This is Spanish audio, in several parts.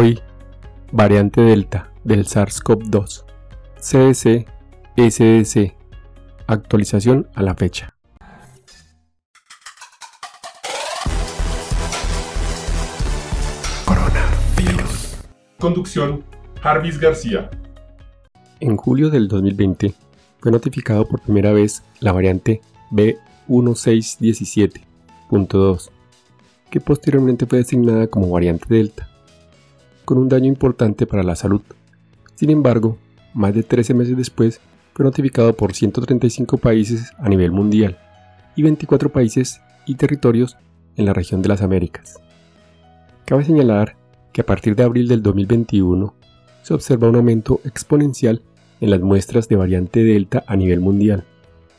Hoy, variante Delta del SARS-CoV-2, CDC, SDC, actualización a la fecha. Coronavirus. Conducción, Jarvis García. En julio del 2020 fue notificado por primera vez la variante B1617.2, que posteriormente fue designada como variante Delta, con un daño importante para la salud. Sin embargo, más de 13 meses después, fue notificado por 135 países a nivel mundial y 24 países y territorios en la región de las Américas. Cabe señalar que a partir de abril del 2021 se observa un aumento exponencial en las muestras de variante Delta a nivel mundial.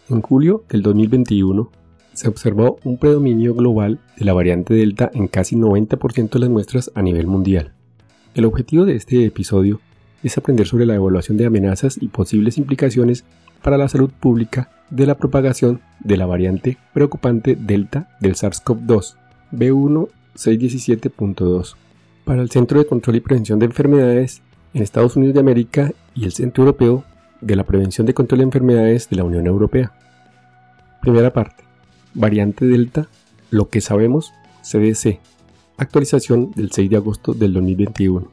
En julio del 2021 se observó un predominio global de la variante Delta en casi 90% de las muestras a nivel mundial. El objetivo de este episodio es aprender sobre la evaluación de amenazas y posibles implicaciones para la salud pública de la propagación de la variante preocupante Delta del SARS-CoV-2 B1617.2. Para el Centro de Control y Prevención de Enfermedades en Estados Unidos de América y el Centro Europeo de la Prevención de Control de Enfermedades de la Unión Europea. Primera parte. Variante Delta, lo que sabemos, CDC. Actualización del 6 de agosto del 2021.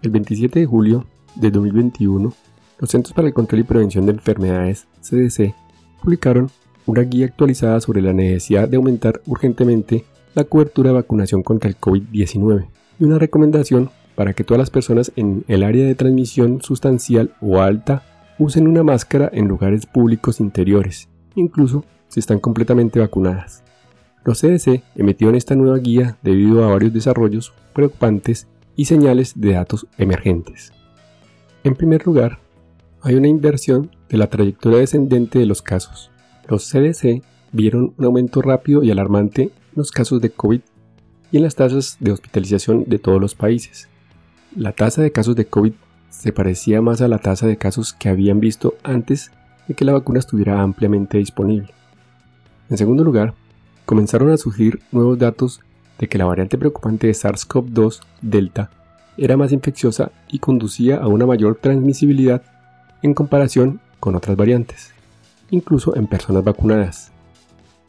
El 27 de julio de 2021, los Centros para el Control y Prevención de Enfermedades, CDC, publicaron una guía actualizada sobre la necesidad de aumentar urgentemente la cobertura de vacunación contra el COVID-19 y una recomendación para que todas las personas en el área de transmisión sustancial o alta usen una máscara en lugares públicos interiores, incluso si están completamente vacunadas. Los CDC emitieron esta nueva guía debido a varios desarrollos preocupantes y señales de datos emergentes. En primer lugar, hay una inversión de la trayectoria descendente de los casos. Los CDC vieron un aumento rápido y alarmante en los casos de COVID y en las tasas de hospitalización de todos los países. La tasa de casos de COVID se parecía más a la tasa de casos que habían visto antes de que la vacuna estuviera ampliamente disponible. En segundo lugar, comenzaron a surgir nuevos datos de que la variante preocupante de SARS-CoV-2 Delta era más infecciosa y conducía a una mayor transmisibilidad en comparación con otras variantes, incluso en personas vacunadas.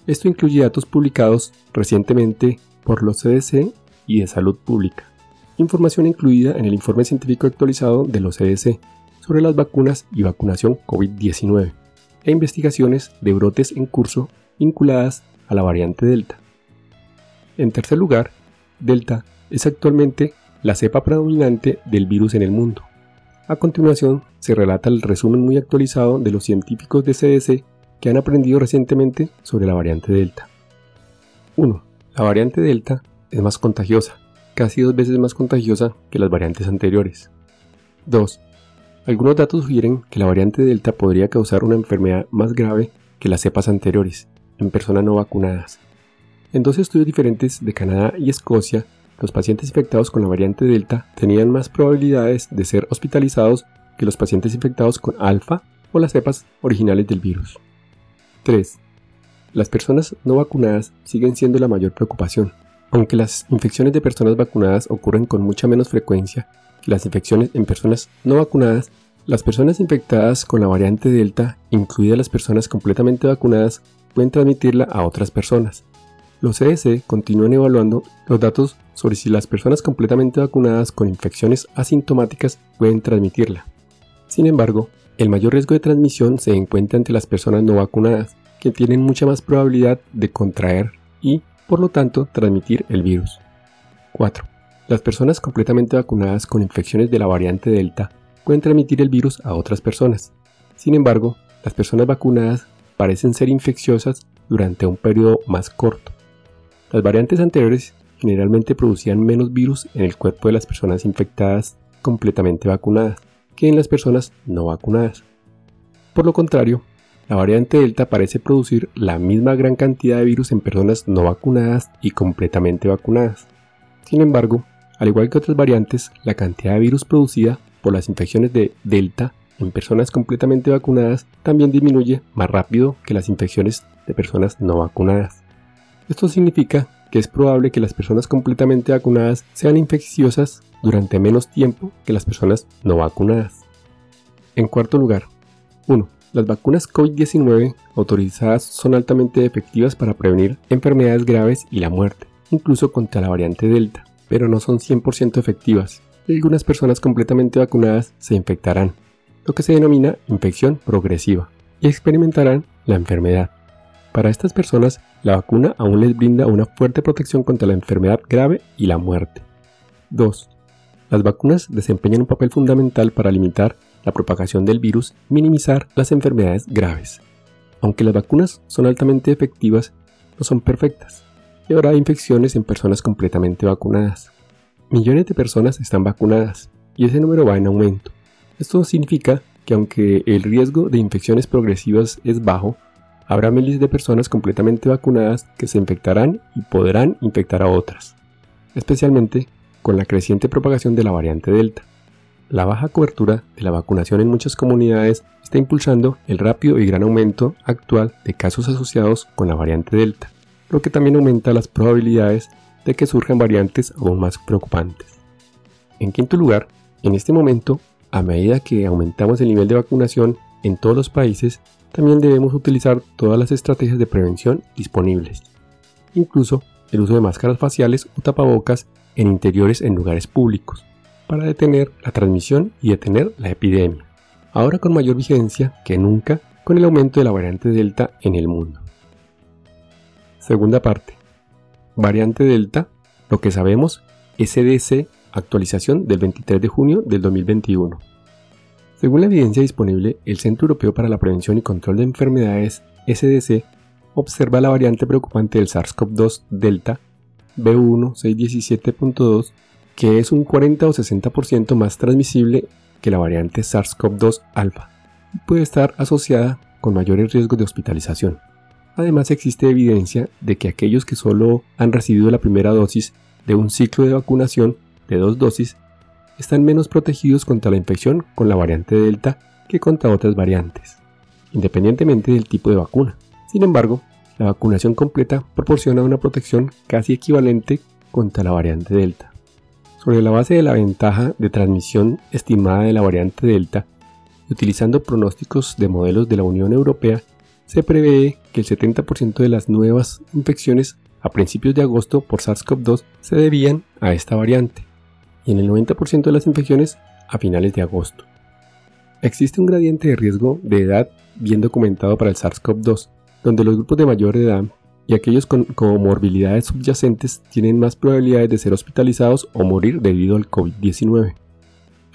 Esto incluye datos publicados recientemente por los CDC y de Salud Pública información incluida en el informe científico actualizado de los CDC sobre las vacunas y vacunación COVID-19 e investigaciones de brotes en curso vinculadas a la variante Delta. En tercer lugar, Delta es actualmente la cepa predominante del virus en el mundo. A continuación se relata el resumen muy actualizado de los científicos de CDC que han aprendido recientemente sobre la variante Delta. 1. La variante Delta es más contagiosa, casi dos veces más contagiosa que las variantes anteriores. 2. Algunos datos sugieren que la variante Delta podría causar una enfermedad más grave que las cepas anteriores en personas no vacunadas. En dos estudios diferentes de Canadá y Escocia, los pacientes infectados con la variante Delta tenían más probabilidades de ser hospitalizados que los pacientes infectados con alfa o las cepas originales del virus. 3. Las personas no vacunadas siguen siendo la mayor preocupación. Aunque las infecciones de personas vacunadas ocurren con mucha menos frecuencia que las infecciones en personas no vacunadas, las personas infectadas con la variante Delta, incluidas las personas completamente vacunadas, pueden transmitirla a otras personas. Los CDC continúan evaluando los datos sobre si las personas completamente vacunadas con infecciones asintomáticas pueden transmitirla. Sin embargo, el mayor riesgo de transmisión se encuentra entre las personas no vacunadas, que tienen mucha más probabilidad de contraer y por lo tanto transmitir el virus. 4. Las personas completamente vacunadas con infecciones de la variante Delta pueden transmitir el virus a otras personas. Sin embargo, las personas vacunadas parecen ser infecciosas durante un periodo más corto. Las variantes anteriores generalmente producían menos virus en el cuerpo de las personas infectadas completamente vacunadas que en las personas no vacunadas. Por lo contrario, la variante Delta parece producir la misma gran cantidad de virus en personas no vacunadas y completamente vacunadas. Sin embargo, al igual que otras variantes, la cantidad de virus producida por las infecciones de Delta en personas completamente vacunadas también disminuye más rápido que las infecciones de personas no vacunadas. Esto significa que es probable que las personas completamente vacunadas sean infecciosas durante menos tiempo que las personas no vacunadas. En cuarto lugar, 1. Las vacunas COVID-19 autorizadas son altamente efectivas para prevenir enfermedades graves y la muerte, incluso contra la variante Delta, pero no son 100% efectivas. Algunas personas completamente vacunadas se infectarán, lo que se denomina infección progresiva, y experimentarán la enfermedad. Para estas personas, la vacuna aún les brinda una fuerte protección contra la enfermedad grave y la muerte. 2. Las vacunas desempeñan un papel fundamental para limitar la propagación del virus y minimizar las enfermedades graves. Aunque las vacunas son altamente efectivas, no son perfectas y habrá infecciones en personas completamente vacunadas. Millones de personas están vacunadas y ese número va en aumento. Esto significa que aunque el riesgo de infecciones progresivas es bajo, habrá miles de personas completamente vacunadas que se infectarán y podrán infectar a otras, especialmente con la creciente propagación de la variante Delta. La baja cobertura de la vacunación en muchas comunidades está impulsando el rápido y gran aumento actual de casos asociados con la variante Delta, lo que también aumenta las probabilidades de que surjan variantes aún más preocupantes. En quinto lugar, en este momento, a medida que aumentamos el nivel de vacunación en todos los países, también debemos utilizar todas las estrategias de prevención disponibles, incluso el uso de máscaras faciales o tapabocas en interiores en lugares públicos, para detener la transmisión y detener la epidemia, ahora con mayor vigencia que nunca con el aumento de la variante Delta en el mundo. Segunda parte. Variante Delta, lo que sabemos, SDC, actualización del 23 de junio del 2021. Según la evidencia disponible, el Centro Europeo para la Prevención y Control de Enfermedades, SDC, observa la variante preocupante del SARS-CoV-2 Delta B1617.2 que es un 40 o 60% más transmisible que la variante SARS-CoV-2 alfa y puede estar asociada con mayores riesgos de hospitalización. Además existe evidencia de que aquellos que solo han recibido la primera dosis de un ciclo de vacunación dos dosis están menos protegidos contra la infección con la variante Delta que contra otras variantes, independientemente del tipo de vacuna. Sin embargo, la vacunación completa proporciona una protección casi equivalente contra la variante Delta. Sobre la base de la ventaja de transmisión estimada de la variante Delta, utilizando pronósticos de modelos de la Unión Europea, se prevé que el 70% de las nuevas infecciones a principios de agosto por SARS-CoV-2 se debían a esta variante, y en el 90% de las infecciones a finales de agosto. Existe un gradiente de riesgo de edad bien documentado para el SARS-CoV-2, donde los grupos de mayor edad y aquellos con comorbilidades subyacentes tienen más probabilidades de ser hospitalizados o morir debido al COVID-19.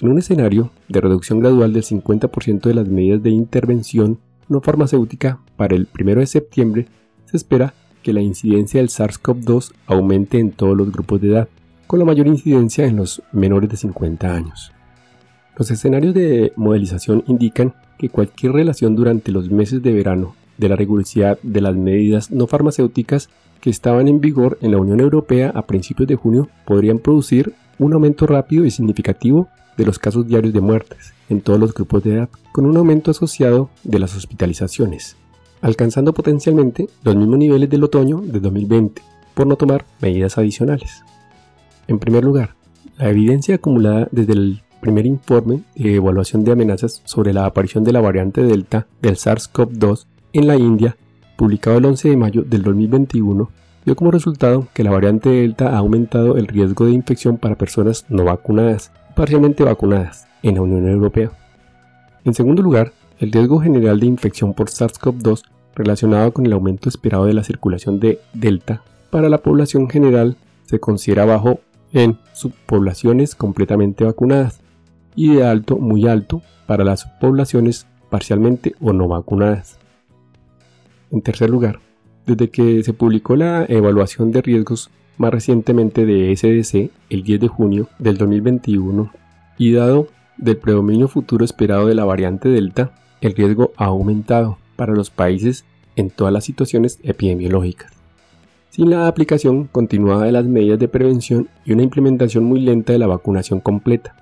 En un escenario de reducción gradual del 50% de las medidas de intervención no farmacéutica para el 1 de septiembre, se espera que la incidencia del SARS-CoV-2 aumente en todos los grupos de edad, con la mayor incidencia en los menores de 50 años. Los escenarios de modelización indican que cualquier relación durante los meses de verano de la rigurosidad de las medidas no farmacéuticas que estaban en vigor en la Unión Europea a principios de junio podrían producir un aumento rápido y significativo de los casos diarios de muertes en todos los grupos de edad, con un aumento asociado de las hospitalizaciones, alcanzando potencialmente los mismos niveles del otoño de 2020, por no tomar medidas adicionales. En primer lugar, la evidencia acumulada desde el primer informe de evaluación de amenazas sobre la aparición de la variante Delta del SARS-CoV-2 en la India, publicado el 11 de mayo del 2021, dio como resultado que la variante Delta ha aumentado el riesgo de infección para personas no vacunadas parcialmente vacunadas en la Unión Europea. En segundo lugar, el riesgo general de infección por SARS-CoV-2 relacionado con el aumento esperado de la circulación de Delta para la población general se considera bajo en subpoblaciones completamente vacunadas y de alto muy alto para las subpoblaciones parcialmente o no vacunadas. En tercer lugar, desde que se publicó la evaluación de riesgos más recientemente de SDC el 10 de junio del 2021 y dado del predominio futuro esperado de la variante Delta, el riesgo ha aumentado para los países en todas las situaciones epidemiológicas. Sin la aplicación continuada de las medidas de prevención y una implementación muy lenta de la vacunación completa,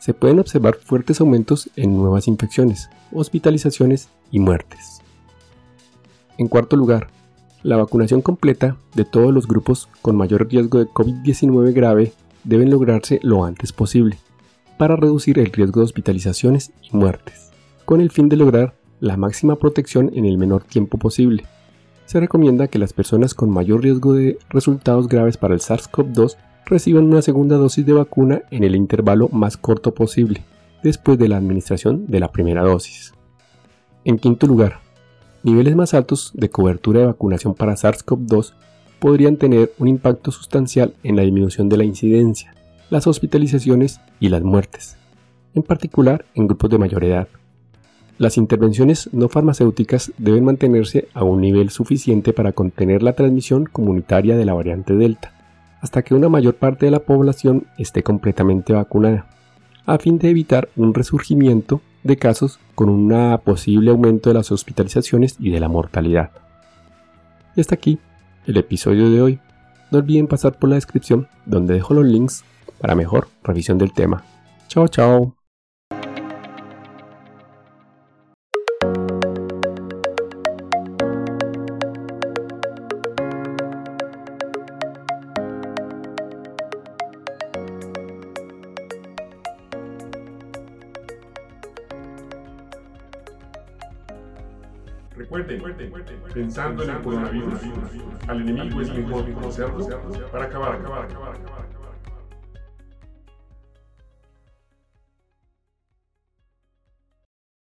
se pueden observar fuertes aumentos en nuevas infecciones, hospitalizaciones y muertes. En cuarto lugar, La vacunación completa de todos los grupos con mayor riesgo de COVID-19 grave deben lograrse lo antes posible para reducir el riesgo de hospitalizaciones y muertes, con el fin de lograr la máxima protección en el menor tiempo posible. Se recomienda que las personas con mayor riesgo de resultados graves para el SARS-CoV-2 reciban una segunda dosis de vacuna en el intervalo más corto posible, después de la administración de la primera dosis. En quinto lugar, niveles más altos de cobertura de vacunación para SARS-CoV-2 podrían tener un impacto sustancial en la disminución de la incidencia, las hospitalizaciones y las muertes, en particular en grupos de mayor edad. Las intervenciones no farmacéuticas deben mantenerse a un nivel suficiente para contener la transmisión comunitaria de la variante Delta, hasta que una mayor parte de la población esté completamente vacunada, a fin de evitar un resurgimiento de casos con un posible aumento de las hospitalizaciones y de la mortalidad. Y hasta aquí el episodio de hoy. No olviden pasar por la descripción donde dejo los links para mejor revisión del tema. Chao, chao. Recuerden, pensando en el coronavirus, al enemigo es mejor conocerlo para acabar, acabar, acabar, acabar.